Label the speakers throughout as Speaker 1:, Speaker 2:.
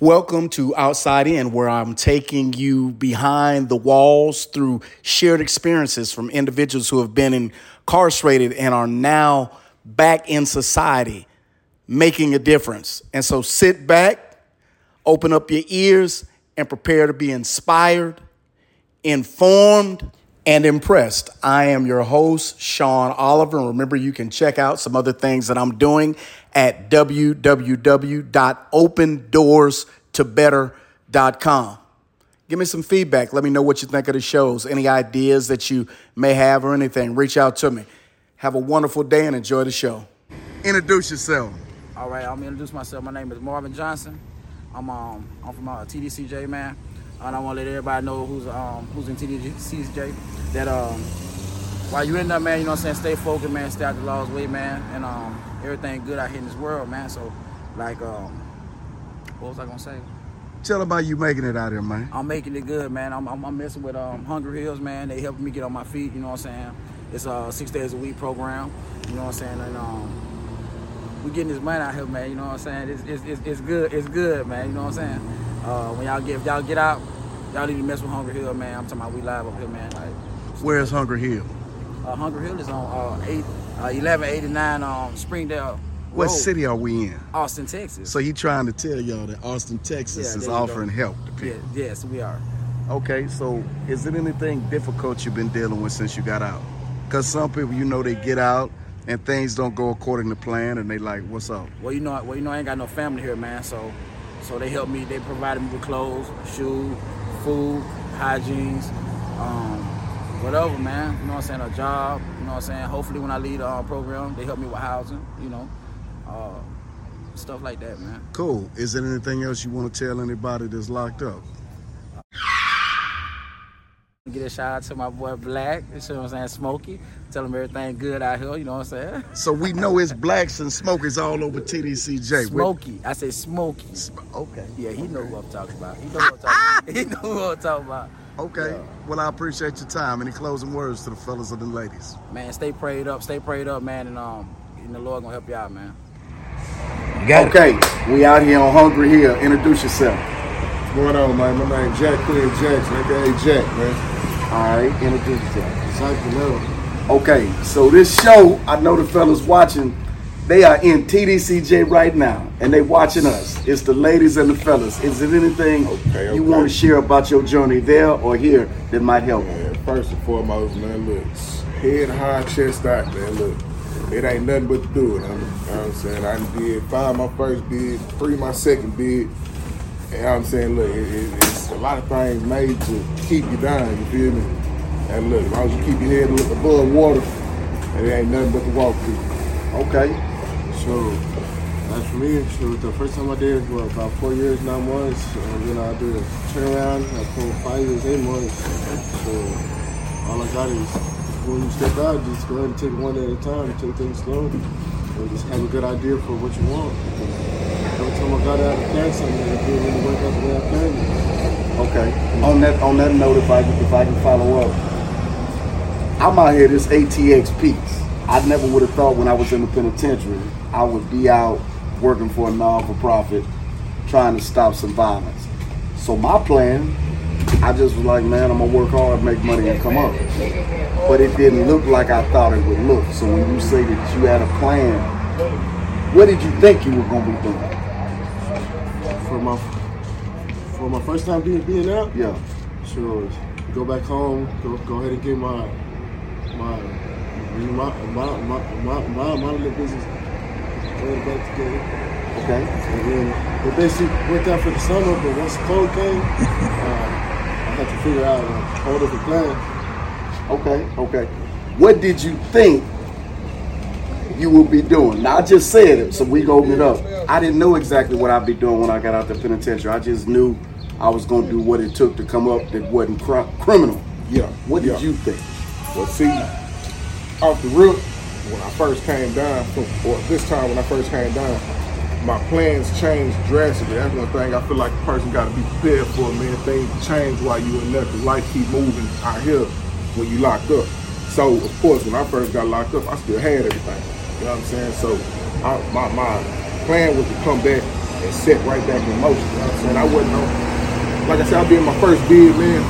Speaker 1: Welcome to Outside In, where I'm taking you behind the walls through shared experiences from individuals who have been incarcerated and are now back in society making a difference. And so sit back, open up your ears, and prepare to be inspired, informed, and impressed. I am your host, Sean Oliver. And remember, you can check out some other things that I'm doing at www.opendoorstobetter.com. Give me some feedback. Let me know what you think of the shows, any ideas that you may have or anything. Reach out to me. Have a wonderful day and enjoy the show. Introduce yourself.
Speaker 2: All right, I'm gonna introduce myself. My name is Marvin Johnson. I'm um I'm from uh, TDCJ man, and I want to let everybody know who's um who's in TDCJ that um while you in there man, you know what I'm saying, stay focused man, stay out the law's way man, and um everything good out here in this world man. So like um what was I gonna say?
Speaker 1: Tell about you making it out here, man.
Speaker 2: I'm making it good, man. I'm, I'm, I'm messing with um, Hungry Hills, man. They helping me get on my feet. You know what I'm saying? It's a six days a week program. You know what I'm saying? And um, we getting this money out here, man. You know what I'm saying? It's, it's, it's, it's good. It's good, man. You know what I'm saying? Uh, when y'all get if y'all get out, y'all need to mess with Hungry Hill, man. I'm talking about we live up here, man. Like,
Speaker 1: Where's Hungry Hill?
Speaker 2: uh, Hungry Hill is on uh, eight, uh, 1189 um, Springdale.
Speaker 1: What
Speaker 2: Road,
Speaker 1: city are we in?
Speaker 2: Austin, Texas.
Speaker 1: So he trying to tell y'all that Austin, Texas
Speaker 2: Yeah,
Speaker 1: is offering
Speaker 2: go.
Speaker 1: help to
Speaker 2: yeah, yes, we are.
Speaker 1: Okay, so is it anything difficult you've been dealing with since you got out? Because some people, you know, they get out and things don't go according to plan, and they like, "What's up?"
Speaker 2: Well, you know, well, you know, I ain't got no family here, man. So, so they helped me. They provided me with clothes, shoes, food, hygienes, um, whatever, man. You know what I'm saying? A job. You know what I'm saying? Hopefully, when I leave the uh, program, they help me with housing. You know, uh, stuff like that, man.
Speaker 1: Cool. Is there anything else you want to tell anybody that's locked up?
Speaker 2: Get a shout out to my boy Black. You know what I'm saying? Smokey. Tell him everything good out here. You know what I'm saying?
Speaker 1: So we know it's blacks and smokers all over TDCJ.
Speaker 2: Smokey. I say Smokey.
Speaker 1: Okay.
Speaker 2: Yeah, he know who I'm talking about. He know who I'm talking. he know who I'm talking about.
Speaker 1: Okay.
Speaker 2: Yeah.
Speaker 1: Well, I appreciate your time. Any closing words to the fellas and the ladies?
Speaker 2: Man, stay prayed up, stay prayed up, man, and um, and the Lord gonna help you out, man.
Speaker 1: Okay, we out here on Hungry Hill. Introduce yourself.
Speaker 3: What's going on, man? My name Jack Quinn Jackson, aka Jack, man.
Speaker 1: All right, introduce yourself.
Speaker 3: Zach Vanilla.
Speaker 1: Okay, so this show, I know the fellas watching, they are in TDCJ right now, and they watching us. It's the ladies and the fellas. Is there anything
Speaker 3: Okay,
Speaker 1: you want to share about your journey there or here that might help?
Speaker 3: Man, first and foremost, man, look, head high, chest out, man. Look, it ain't nothing but to do it. I'm, you know what I'm saying? I did five my first bid, three my second bid. And you know what I'm saying, look, it, it, it's a lot of things made to keep you down, you feel me? And look, as long as you keep your head look above water, it ain't nothing but to walk through.
Speaker 1: Okay,
Speaker 4: So, as for me, so the first time I did was about four years, nine months. And then I did a turnaround I for five years, eight months. So, all I got is when you step out, just go ahead and take one at a time, take things slow, and just have a good idea for what you want. Every time I got out of plan something, it didn't really work out the way I planned it.
Speaker 1: okay. On that on that note, if I if I can follow up, I'm out here this ATX piece. I never would have thought when I was in the penitentiary I would be out working for a non-for-profit, trying to stop some violence. So my plan, I just was like, man, I'm gonna work hard, make money, and come up. But it didn't look like I thought it would look. So when you say that you had a plan, what did you think you were gonna be doing?
Speaker 4: For my for my first time being being out,
Speaker 1: Yeah.
Speaker 4: Sure. Go back home. Go go ahead and get my my my my my my, my, little business. It back together.
Speaker 1: Okay.
Speaker 4: And then it basically worked out for the summer, but once the cold came, uh, I had to figure out a whole different plan.
Speaker 1: Okay, okay. What did you think you would be doing? Now I just said it, so we open it up. I didn't know exactly what I'd be doing when I got out the penitentiary. I just knew I was going to do what it took to come up that wasn't cr- criminal.
Speaker 3: Yeah.
Speaker 1: What did
Speaker 3: yeah.
Speaker 1: you think?
Speaker 3: Well, see, off the roof, when I first came down, or this time when I first came down, my plans changed drastically. That's one thing I feel like a person got to be prepared for, man. Things change while you in there, 'cause life keep moving out here when you locked up. So, of course, when I first got locked up, I still had everything. You know what I'm saying? So, I, my, my plan was to come back and set right back in motion. You know what I'm saying? I wasn't on, like I said, I did my first bid, man,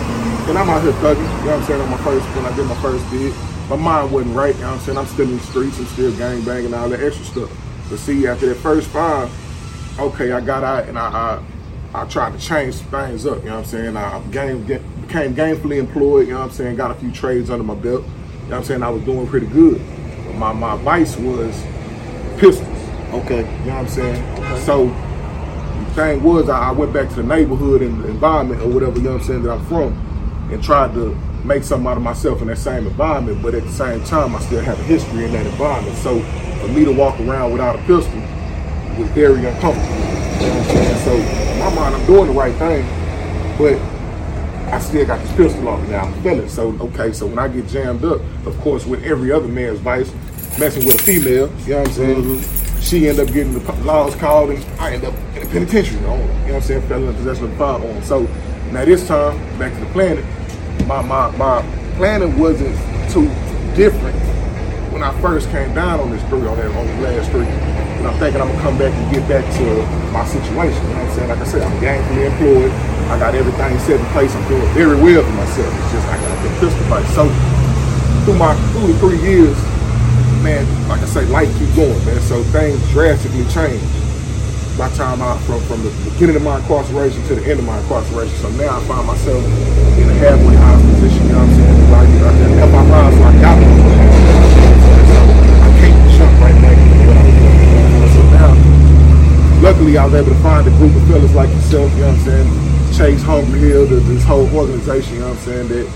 Speaker 3: and I'm out here thugging. You know what I'm saying? On my first, when I did my first bid, my mind wasn't right. You know what I'm saying? I'm still in the streets, I'm still gang banging, all that extra stuff. But see, after that first five, okay, I got out and I, I, I tried to change things up. You know what I'm saying? I game, get, became gainfully employed. You know what I'm saying? Got a few trades under my belt. You know what I'm saying? I was doing pretty good. But my my vice was pistols.
Speaker 1: Okay.
Speaker 3: You know what I'm saying? So the thing was, I, I went back to the neighborhood and the environment or whatever, you know what I'm saying, that I'm from, and tried to make something out of myself in that same environment. But at the same time, I still have a history in that environment. So for me to walk around without a pistol was very uncomfortable. You know what I'm saying? So in my mind, I'm doing the right thing, but I still got this pistol on me now. I'm feeling so okay. So when I get jammed up, of course, with every other man's vice, messing with a female, you know what I'm saying? Mm-hmm. She end up getting the laws called, and I end up in the penitentiary. On, you know what I'm saying? Fell in possession of the firearm. So now this time, back to the planning. My my my planning wasn't too different when I first came down on this street, on that on the last street. And I'm thinking I'm gonna come back and get back to my situation. You know what I'm saying? Like I said, I'm gainfully employed. I got everything set in place. I'm doing very well for myself. It's just I got the pistol fight. So through my through three years, man, like I say, life keep going, man. So things drastically change. Time out from from the beginning of my incarceration to the end of my incarceration. So now I find myself in a halfway house position, you know what I'm saying? Like I left my mind so I got one. So I can't jump right back was. So now luckily I was able to find a group of fellas like yourself, you know what I'm saying? Chase Hungry Hill, this whole organization, you know what I'm saying, that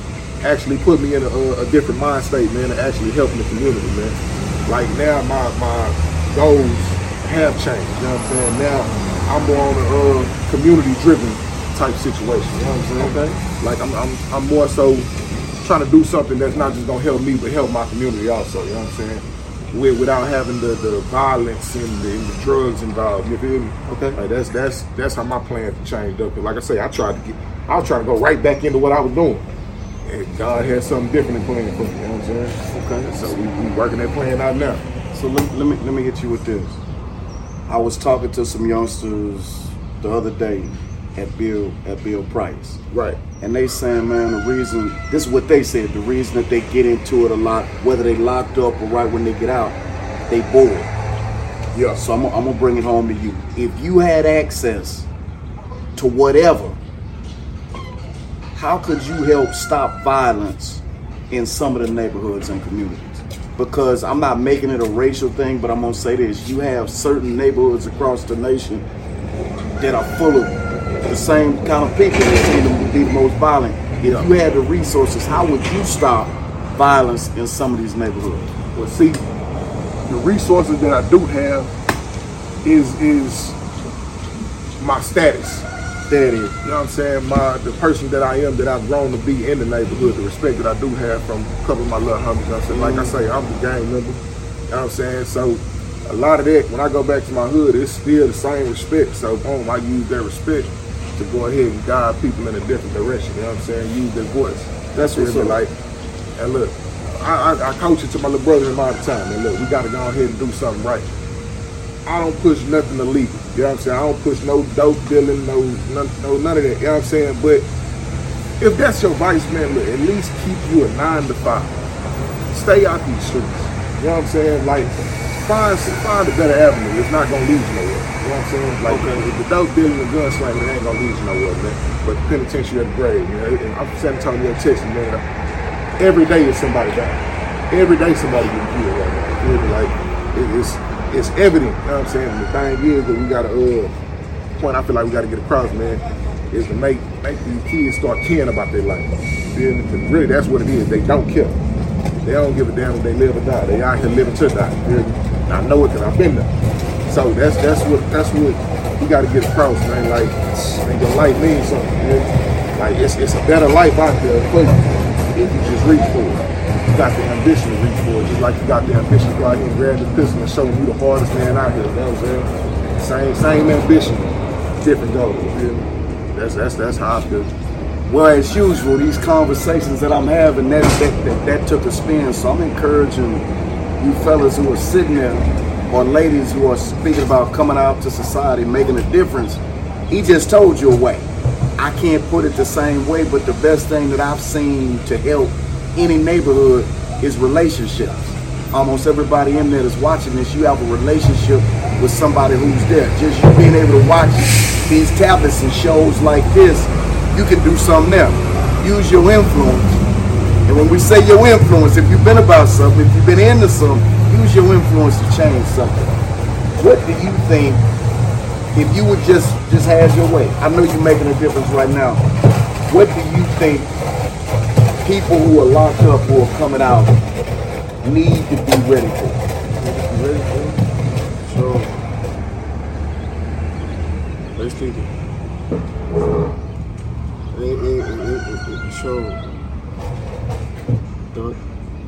Speaker 3: actually put me in a, a different mind state, man, and actually helping the community, man. Like now my my goals have changed, you know what I'm saying? Now I'm more on a uh, community driven type situation, you know what I'm saying?
Speaker 1: Okay.
Speaker 3: Like I'm I'm I'm more so trying to do something that's not just gonna help me but help my community also, you know what I'm saying? With, without having the, the violence and the, and the drugs involved, you feel me?
Speaker 1: Okay.
Speaker 3: Like that's that's that's how my plans changed up. like I say, I tried to get, I was trying to go right back into what I was doing, and God had something different in plan for me. You know what I'm saying?
Speaker 1: Okay.
Speaker 3: So we, we working that plan out now.
Speaker 1: So let, let me let me hit you with this. I was talking to some youngsters the other day at Bill at Bill Price.
Speaker 3: Right.
Speaker 1: And they saying, man, the reason this is what they said, the reason that they get into it a lot, whether they locked up or right when they get out, they bored.
Speaker 3: Yeah.
Speaker 1: So I'm, I'm gonna bring it home to you. If you had access to whatever, how could you help stop violence in some of the neighborhoods and communities? Because I'm not making it a racial thing, but I'm gonna say this: you have certain neighborhoods across the nation that are full of the same kind of people that seem to be the most violent. If you had the resources, how would you stop violence in some of these neighborhoods?
Speaker 3: Well, see, the resources that I do have is is my status.
Speaker 1: It is.
Speaker 3: You know what I'm saying? My the person that I am that I've grown to be in the neighborhood, the respect that I do have from a couple of my little homies. You know what I'm saying? Like I say, I'm the gang member. You know what I'm saying? So a lot of that, when I go back to my hood, it's still the same respect. So boom, I use that respect to go ahead and guide people in a different direction. You know what I'm saying? Use their voice.
Speaker 1: That's what's
Speaker 3: me?
Speaker 1: up.
Speaker 3: Like, and look, I, I, I coach it to my little brother all the time. And look, we got to go ahead and do something right. I don't push nothing illegal. You know what I'm saying? I don't push no dope dealing, no, none, no none of that. You know what I'm saying? But if that's your vice, man, look, at least keep you a nine to five. Stay out these streets. You know what I'm saying? Like, find find a better avenue. It's not gonna lead you nowhere. You know what I'm saying? Like, if the dope dealing and gun slanging, ain't gonna lead you nowhere, man. But penitentiary at the grave, you know. And I'm San Antonio, Texas, man. Every day is somebody dying. Every day somebody getting killed right now. Like, it's it's evident. You know what I'm saying? And the thing is that we gotta uh point I feel like we gotta get across, man, is to make make these kids start caring about their life. Really that's what it is. They don't care. They don't give a damn if they live or die. They out here living to die. And I know it because I've been there. So that's that's what that's what we gotta get across, man. Like man, your life means something. Like it's it's a better life out there for if you just reach for it. You got the ambition to reach for it, just like you got the ambition to go out here and grab the pistol and show you the hardest man out here. You know what I'm saying? Same same ambition, different goal. You me? That's that's that's how I feel.
Speaker 1: Well, as usual, these conversations that I'm having, that, that, that, that took a spin. So I'm encouraging you fellas who are sitting there or ladies who are speaking about coming out to society, making a difference, he just told you a way. I can't put it the same way, but the best thing that I've seen to help any neighborhood is relationships. Almost everybody in there that's watching this, you have a relationship with somebody who's there. Just you being able to watch these tablets and shows like this, you can do something there. Use your influence. And when we say your influence, if you've been about something, if you've been into something, use your influence to change something. What do you think if you would just just have your way? I know you're making a difference right now. What do you think people who are locked up who are coming out need to be ready for?
Speaker 4: ready for it. So, basically, it, it, it, it, it, it showed the,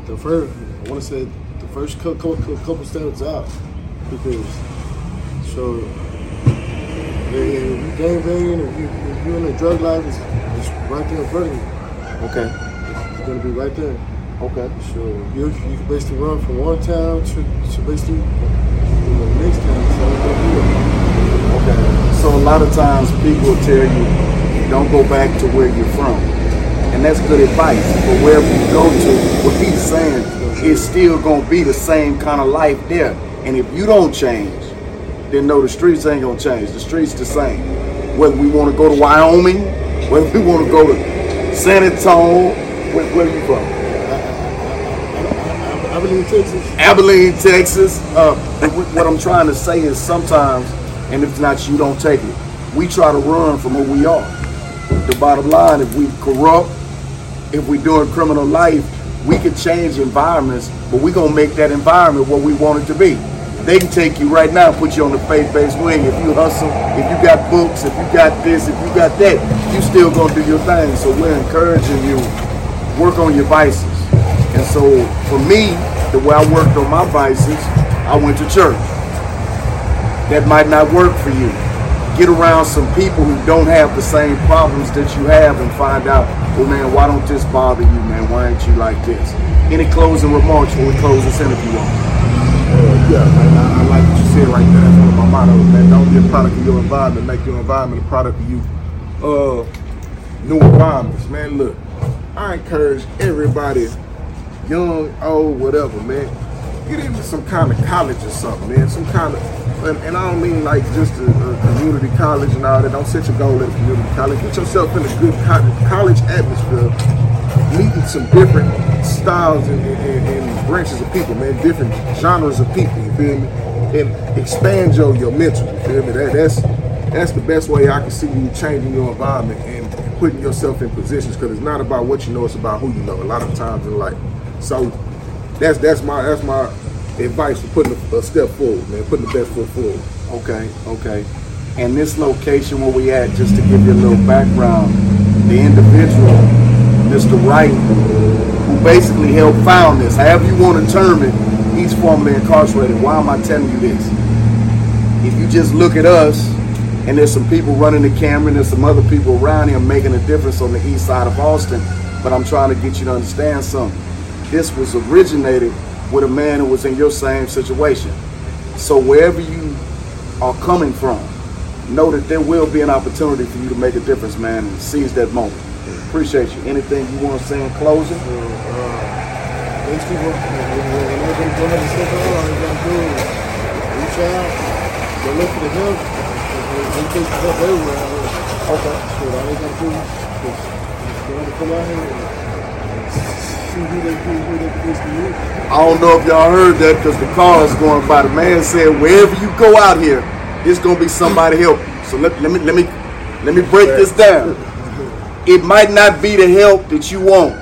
Speaker 4: the first, I want to say the first couple, couple, couple steps out because, so, if you gang banging, if, you, if you're in a drug life, it's right there in front of you.
Speaker 1: Okay.
Speaker 4: Going to be right there.
Speaker 1: Okay.
Speaker 4: So you, you can basically run from one town to, to basically you next town. So.
Speaker 1: Okay. So a lot of times people tell you, don't go back to where you're from. And that's good advice. But wherever you go to, what he's saying, it's still gonna be the same kind of life there. And if you don't change, then no, the streets ain't gonna change. The streets the same. Whether we wanna go to Wyoming, whether we wanna go to San Antonio, where, where you from?
Speaker 4: In Texas.
Speaker 1: Abilene, Texas. Uh, what I'm trying to say is sometimes, and if not you, don't take it. We try to run from who we are. The bottom line, if we corrupt, if we doing criminal life, we can change environments, but we gonna make that environment what we want it to be. They can take you right now, and put you on the faith-based wing. If you hustle, if you got books, if you got this, if you got that, you still gonna do your thing. So we're encouraging you, work on your vices. And so for me, the way I worked on my vices, I went to church. That might not work for you. Get around some people who don't have the same problems that you have and find out, well, man, why don't this bother you, man? Why ain't you like this? Any closing remarks when we close this interview on?
Speaker 3: Uh, yeah, man, I, I like what you said right there. That's one of my mottos, man. Don't be a product of your environment. Make your environment a product of you. Uh, new environments, man. Look, I encourage everybody, young, old, whatever, man. Get into some kind of college or something, man. Some kind of, and, and I don't mean like just a, a community college and all that. Don't set your goal at a community college. Get yourself in a good co- college atmosphere meeting some different styles and, and, and branches of people, man, different genres of people, you feel me? And expand your, your mental, you feel me? That, that's that's the best way I can see you changing your environment and putting yourself in positions because it's not about what you know, it's about who you know a lot of times in life. So that's that's my that's my advice for putting a, a step forward, man, putting the best foot forward.
Speaker 1: Okay, okay. And this location where we at, just to give you a little background, the individual, Mr. Wright, who basically helped found this, however you want to term it, he's formerly incarcerated. Why am I telling you this? If you just look at us, and there's some people running the camera, and there's some other people around here making a difference on the east side of Austin, but I'm trying to get you to understand something. This was originated with a man who was in your same situation. So wherever you are coming from, know that there will be an opportunity for you to make a difference, man, and seize that moment. Appreciate you. Anything you want to say in closing?
Speaker 4: Uh, to do reach out, go look for the help.
Speaker 1: I don't know if y'all heard that because the car is going by. The man said, wherever you go out here, it's gonna be somebody help you. So let, let me let me let me break this down. It might not be the help that you want,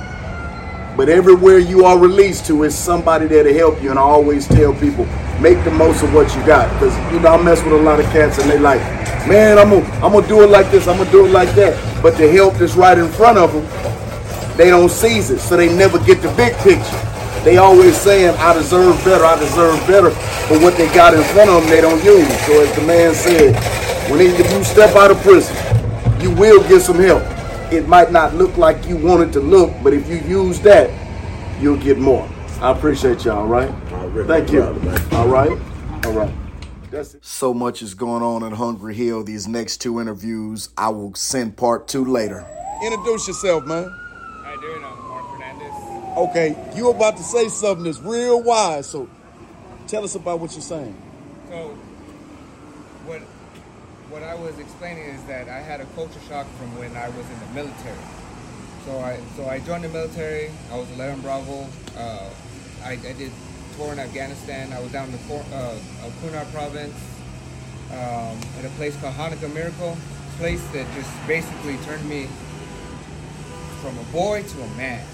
Speaker 1: but everywhere you are released to is somebody there to help you. And I always tell people, make the most of what you got. Because you know I mess with a lot of cats and they like, man, I'm gonna I'm gonna do it like this, I'm gonna do it like that. But the help that's right in front of them, they don't seize it, so they never get the big picture. They always saying, I deserve better, I deserve better, but what they got in front of them, they don't use. So as the man said, when if you step out of prison, you will get some help. It might not look like you want it to look, but if you use that, you'll get more. I appreciate y'all, all right? Thank you. All right?
Speaker 5: All right.
Speaker 3: That's it.
Speaker 1: So much is going on at Hungry Hill. These next two interviews, I will send part two later.
Speaker 6: Introduce yourself, man.
Speaker 7: How you doing? I'm Mark Fernandez.
Speaker 6: Okay, you about to say something that's real wise, so tell us about what you're saying.
Speaker 7: So, what what I was explaining is that I had a culture shock from when I was in the military. So I so I joined the military. I was 11 Bravo. Uh, I, I did tour in Afghanistan. I was down in the Cor- uh, Kunar province um, at a place called Honaker Miracle. Place that just basically turned me from a boy to a man.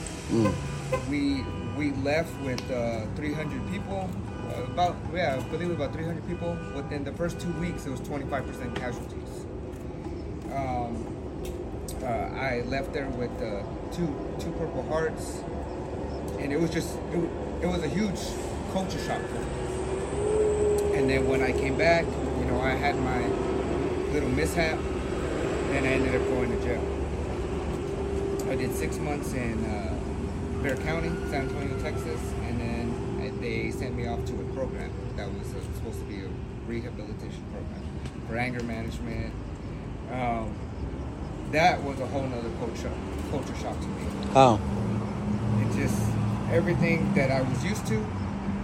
Speaker 7: We we left with uh, 300 people. Uh, about yeah, I believe about 300 people. Within the first two weeks, it was 25% casualties. Um, uh, I left there with uh, two two Purple Hearts, and it was just it, it was a huge culture shock. And then when I came back, you know, I had my little mishap, and I ended up going to jail. I did six months in uh, Bexar County, San Antonio, Texas, and then they sent me off to a program that was uh, supposed to be a rehabilitation program for anger management. Um, that was a whole nother culture culture shock to me.
Speaker 1: How?
Speaker 7: It just everything that I was used to,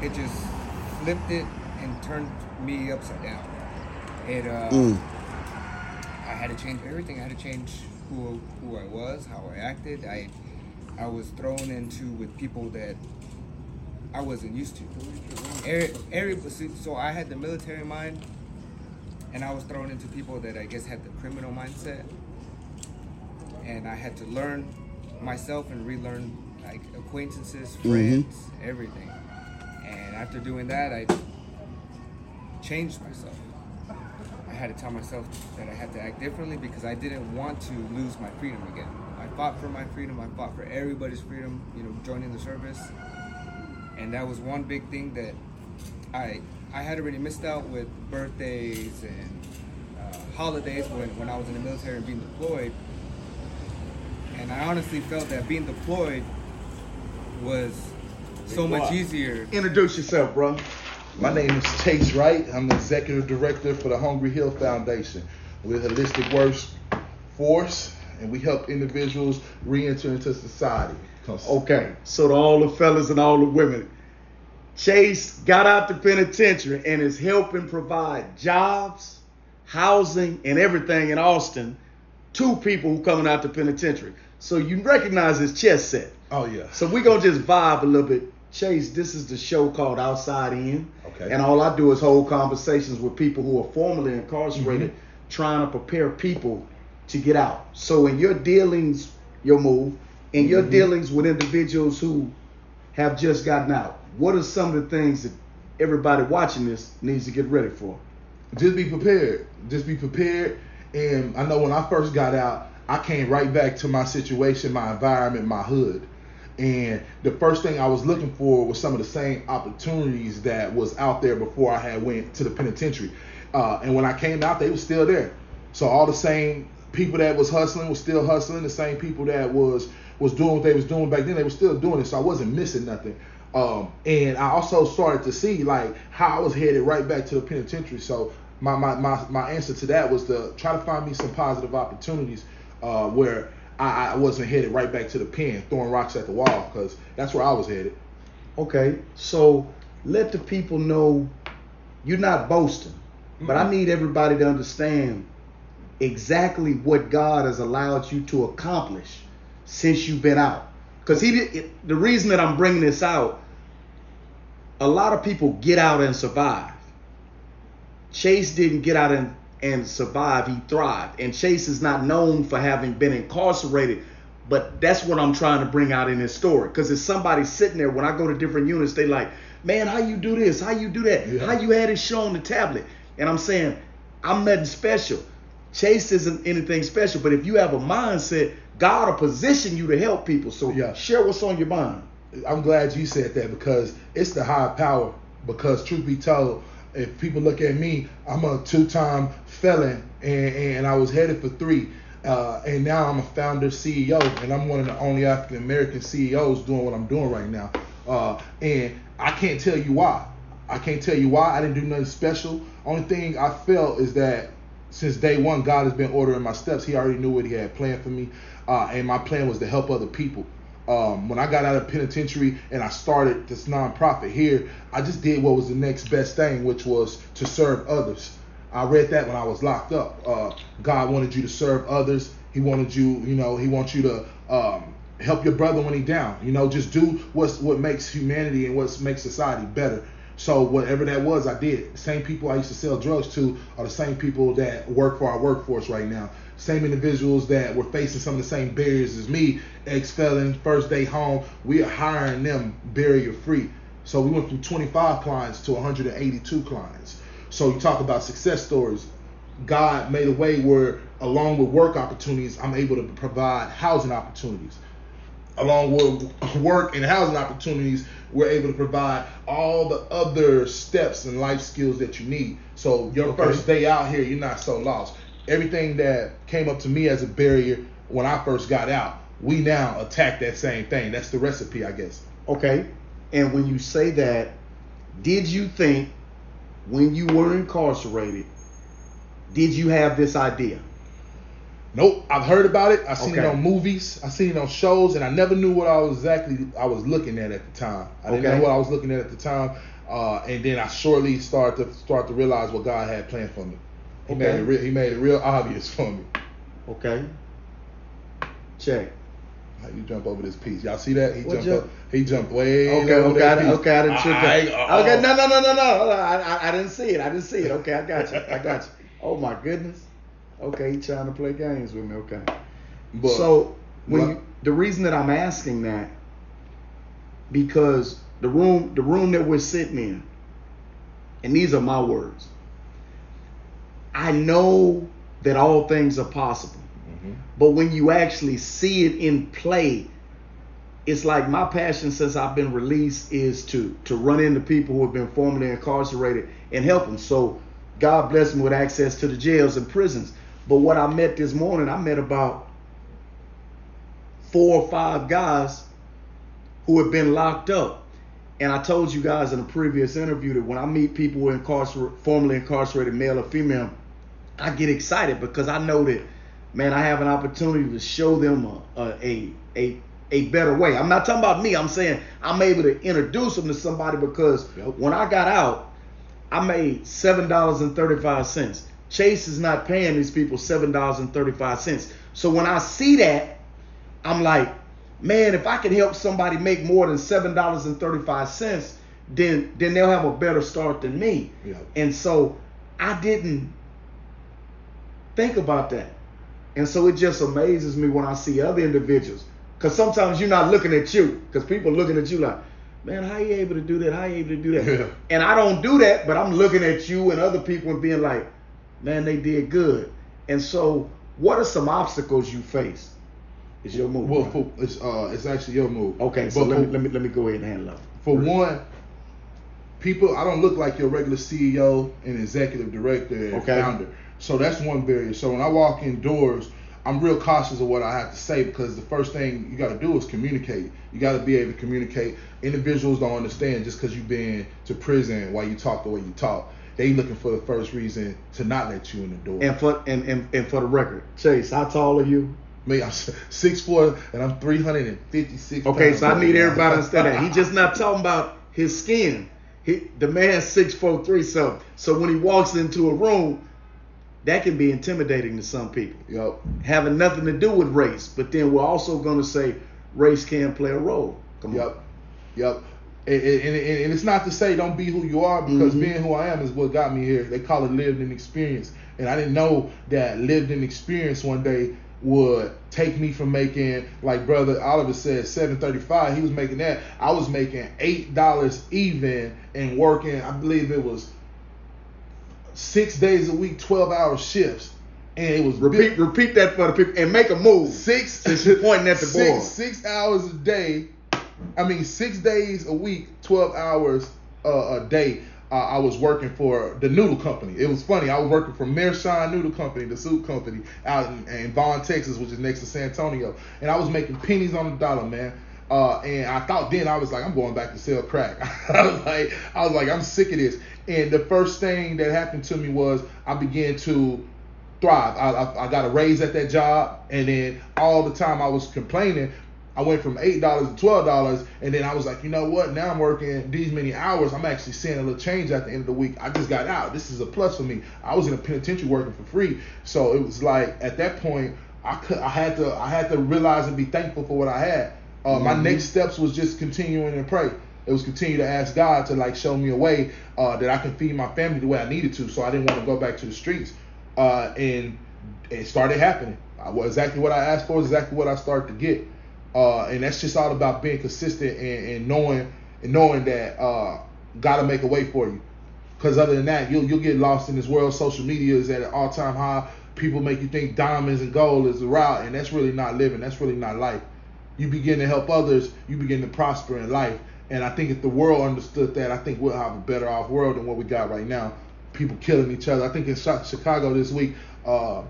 Speaker 7: it just flipped it and turned me upside down. It uh, I had to change everything. I had to change who who I was, how I acted. I I was thrown into with people that I wasn't used to. Every, every, so I had the military mind, and I was thrown into people that I guess had the criminal mindset, and I had to learn myself and relearn like acquaintances, friends, everything. After doing that, I changed myself. I had to tell myself that I had to act differently because I didn't want to lose my freedom again. I fought for my freedom. I fought for everybody's freedom. You know, joining the service, and that was one big thing that I I had already missed out with birthdays and uh, holidays when when I was in the military and being deployed. And I honestly felt that being deployed was so much easier
Speaker 1: Introduce yourself, bro.
Speaker 8: My name is Chase Wright. I'm the executive director for the Hungry Hill Foundation. We're a holistic workforce, and we help individuals re-enter into society.
Speaker 1: Okay, so to all the fellas and all the women, Chase got out the penitentiary and is helping provide jobs, housing, and everything in Austin to people who coming out the penitentiary. So you recognize his chest set.
Speaker 8: Oh yeah.
Speaker 1: So we gonna just vibe a little bit. Chase, this is the show called Outside In.
Speaker 8: Okay.
Speaker 1: And all I do is hold conversations with people who are formerly incarcerated,
Speaker 8: Mm-hmm.
Speaker 1: trying to prepare people to get out. So in your dealings, your move, in
Speaker 8: Mm-hmm.
Speaker 1: your dealings with individuals who have just gotten out, what are some of the things that everybody watching this needs to get ready for?
Speaker 8: just be prepared. Just be prepared. And I know when I first got out, I came right back to my situation, my environment, my hood. And the first thing I was looking for was some of the same opportunities that was out there before I had went to the penitentiary. Uh, and when I came out, they were still there. So all the same people that was hustling was still hustling. The same people that was was doing what they was doing back then, they were still doing it. So I wasn't missing nothing. Um, and I also started to see like how I was headed right back to the penitentiary. So my my, my, my answer to that was to try to find me some positive opportunities uh, where I, I wasn't headed right back to the pen, throwing rocks at the wall, because that's where I was headed.
Speaker 1: Okay, so let the people know you're not boasting, but I need everybody to understand exactly what God has allowed you to accomplish since you've been out. Because he did, it, the reason that I'm bringing this out, a lot of people get out and survive. Chase didn't get out and, and survive, he thrived. And Chase is not known for having been incarcerated, but that's what I'm trying to bring out in this story. Because if somebody sitting there, when I go to different units, they like, man, how you do this? How you do that?
Speaker 8: Yeah.
Speaker 1: How you had it shown the tablet? And I'm saying, I'm nothing special. Chase isn't anything special, but if you have a mindset, God will position you to help people. So
Speaker 8: Yeah.
Speaker 1: share what's on your mind.
Speaker 8: I'm glad you said that because it's the high power. Because truth be told, if people look at me, I'm a two-time felon, and, and I was headed for three, uh, and now I'm a founder CEO, and I'm one of the only African American CEOs doing what I'm doing right now. Uh, and I can't tell you why. I can't tell you why. I didn't do nothing special. Only thing I felt is that since day one, God has been ordering my steps. He already knew what He had planned for me, uh, and my plan was to help other people. Um, when I got out of penitentiary and I started this nonprofit here, I just did what was the next best thing, which was to serve others. I read that when I was locked up. Uh, God wanted you to serve others. He wanted you, you know, He wants you to um, help your brother when he's down. You know, just do what's what makes humanity and what makes society better. So whatever that was, I did. The same people I used to sell drugs to are the same people that work for our workforce right now. Same individuals that were facing some of the same barriers as me, ex-felon, first day home. We are hiring them barrier free. So we went from 25 clients to 182 clients. So you talk about success stories. God made a way where, along with work opportunities, I'm able to provide housing opportunities. Along with work and housing opportunities, we're able to provide all the other steps and life skills that you need. So your
Speaker 1: Okay.
Speaker 8: first day out here, you're not so lost. Everything that came up to me as a barrier when I first got out, we now attack that same thing. That's the recipe, I guess.
Speaker 1: Okay. And when you say that, did you think when you were incarcerated, did you have this idea?
Speaker 8: Nope, I've heard about it. I've seen it on movies. I've seen it on shows, and I never knew what I was exactly I was looking at at the time. I didn't
Speaker 1: Okay.
Speaker 8: know what I was looking at at the time, uh, and then I shortly started to start to realize what God had planned for me. He made it real. He made it real obvious for me.
Speaker 1: Okay. Check.
Speaker 8: How you jump over this piece? Y'all see that? He
Speaker 1: What
Speaker 8: jumped
Speaker 1: jump?
Speaker 8: up. He jumped way
Speaker 1: Okay,
Speaker 8: over
Speaker 1: okay,
Speaker 8: that
Speaker 1: I,
Speaker 8: piece.
Speaker 1: okay, I didn't trip
Speaker 8: I-
Speaker 1: it.
Speaker 8: I-
Speaker 1: Okay, no, no, no, no, no. I, I, I didn't see it. I didn't see it. Okay, I got you. I got you. Oh my goodness. Okay, he trying to play games with me. Okay.
Speaker 8: But,
Speaker 1: so when you, the reason that I'm asking that because the room the room that we're sitting in, and these are my words. I know that all things are possible,
Speaker 8: Mm-hmm.
Speaker 1: but when you actually see it in play, it's like my passion since I've been released is to to run into people who have been formerly incarcerated and help them. So God bless me with access to the jails and prisons. But what I met this morning, I met about four or five guys who have been locked up. And I told you guys in a previous interview that when I meet people who are incarcerated, formerly incarcerated, male or female, I get excited because I know that, man, I have an opportunity to show them a a a, a, better way. I'm not talking about me. I'm saying I'm able to introduce them to somebody because when I got out, I made seven dollars and thirty-five cents. Chase is not paying these people seven dollars and thirty-five cents. So when I see that, I'm like, man, if I can help somebody make more than seven dollars and thirty-five cents, then then they'll have a better start than me.
Speaker 8: Yeah.
Speaker 1: And so I didn't think about that. And so it just amazes me when I see other individuals. Because sometimes you're not looking at you. Because people looking at you like, man, how you able to do that? How you able to do that?
Speaker 8: Yeah.
Speaker 1: And I don't do that, but I'm looking at you and other people and being like, man, they did good. And so what are some obstacles you face? Is your move.
Speaker 8: Well, for, it's uh, it's actually your move.
Speaker 1: okay, so
Speaker 8: But
Speaker 1: let me, let me let me go ahead and handle it.
Speaker 8: For one, people, I don't look like your regular CEO and executive director and
Speaker 1: Okay.
Speaker 8: founder. So that's one barrier. So when I walk indoors, I'm real cautious of what I have to say because the first thing you got to do is communicate. You got to be able to communicate. Individuals don't understand just because you've been to prison why you talk the way you talk. They looking for the first reason to not let you in the door.
Speaker 1: And for and, and, and for the record, Chase, how tall are you?
Speaker 8: Me, I'm six four and I'm 356.
Speaker 1: Okay, so I need everybody to understand that. He just not talking about his skin. He the man's six four three so so when he walks into a room, that can be intimidating to some people.
Speaker 8: Yup.
Speaker 1: Having nothing to do with race. But then we're also gonna say race can play a role. Come on.
Speaker 8: Yep. Yep. And, and, and, it's not to say don't be who you are because
Speaker 1: Mhm.
Speaker 8: being who I am is what got me here. They call it lived in experience. And I didn't know that lived in experience one day would take me from making, like brother Oliver said, seven thirty five. He was making that. I was making eight dollars even and working. I believe it was six days a week, twelve hour shifts, and it was
Speaker 1: Repeat repeat that for the people and make a move.
Speaker 8: six
Speaker 1: Since you're pointing at the
Speaker 8: six,
Speaker 1: board.
Speaker 8: six hours a day. I mean six days a week 12 hours uh, a day. Uh, i was working for the noodle company. It was funny. I was working for Maruchan noodle company the soup company out in, in vaughn texas which is next to san antonio. And i was making pennies on the dollar man Uh, and I thought then I was like, I'm going back to sell crack. I was like, I was like, I'm sick of this. And the first thing that happened to me was I began to thrive. I, I, I got a raise at that job, and then all the time I was complaining, I went from eight dollars to twelve dollars, and then I was like, you know what? Now I'm working these many hours. I'm actually seeing a little change at the end of the week. I just got out. This is a plus for me. I was in a penitentiary working for free, so it was like at that point I could I had to I had to realize and be thankful for what I had. Uh, mm-hmm. My next steps was just continuing to pray. It was continue to ask God to like show me a way uh, that I can feed my family the way I needed to. So I didn't want to go back to the streets, uh, and it started happening. I, well, exactly what I asked for is exactly what I started to get. Uh, and that's just all about being consistent and, and knowing and knowing that uh, God will make a way for you. Because other than that, you'll you'll get lost in this world. Social media is at an all time high. People make you think diamonds and gold is the route, and that's really not living. That's really not life. You begin to help others, you begin to prosper in life. And I think if the world understood that, I think we'll have a better off world than what we got right now. People killing each other. I think in Chicago this week, uh,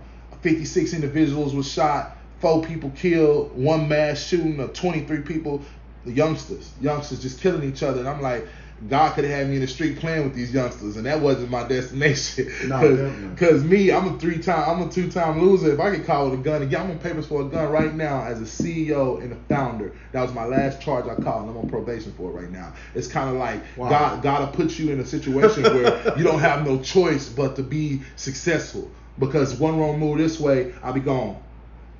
Speaker 8: 56 individuals were shot four people killed, one mass shooting of 23 people, the youngsters, youngsters just killing each other. And I'm like, God could have had me in the street playing with these youngsters, and that wasn't my destination. Because no, me, I'm a three time, I'm a two time loser. If I get caught with a gun, again, I'm on papers for a gun right now as a CEO and a founder. That was my last charge I caught, and I'm on probation for it right now. It's kind of like wow. God, God will put you in a situation where you don't have no choice but to be successful. Because one wrong move this way, I'll be gone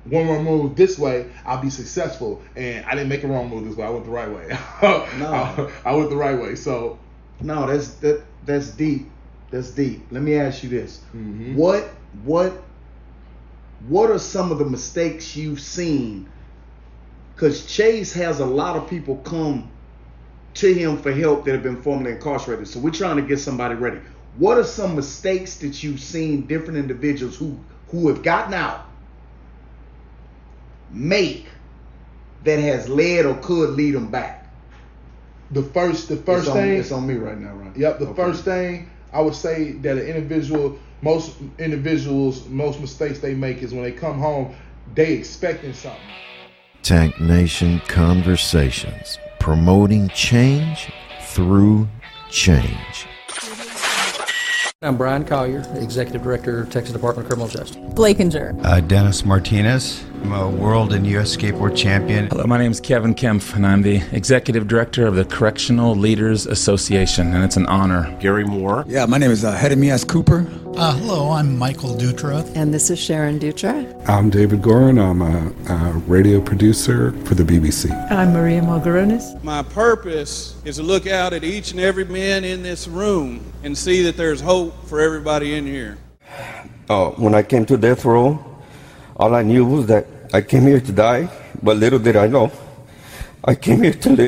Speaker 8: one wrong move this way, I'll be successful. And I didn't make a wrong move this way. I went the right way. no. I, went the right way. So
Speaker 5: no, that's that that's deep. That's deep. Let me ask you this: mm-hmm. what what what are some of the mistakes you've seen? Because Chase has a lot of people come to him for help that have been formerly incarcerated. So we're trying to get somebody ready. What are some mistakes that you've seen different individuals who who have gotten out make that has led or could lead them back?
Speaker 8: The first, the first
Speaker 5: it's
Speaker 8: thing.
Speaker 5: On, it's on me right now, right?
Speaker 8: Yep. The okay. first thing I would say that an individual, most individuals, most mistakes they make is when they come home, they expecting something.
Speaker 9: Tank Nation Conversations, promoting change through change.
Speaker 10: I'm Brian Collier, Executive Director, Texas Department of Criminal Justice.
Speaker 11: Blakinger.
Speaker 12: Uh, Dennis Martinez. I'm a world and U.S. skateboard champion.
Speaker 13: Hello, my name is Kevin Kempf, and I'm the Executive Director of the Correctional Leaders Association, and it's an honor.
Speaker 14: Gary Moore.
Speaker 15: Yeah, my name is uh, Hedemias Cooper.
Speaker 16: Uh, hello, I'm Michael Dutra.
Speaker 17: And this is Sharon Dutra.
Speaker 18: I'm David Gorin. I'm a, a radio producer for the BBC.
Speaker 19: I'm Maria Malgaronis.
Speaker 20: My purpose is to look out at each and every man in this room and see that there's hope for everybody in here.
Speaker 21: Oh, when I came to death row, all I knew was that I came here to die, but little did I know, I came here to live.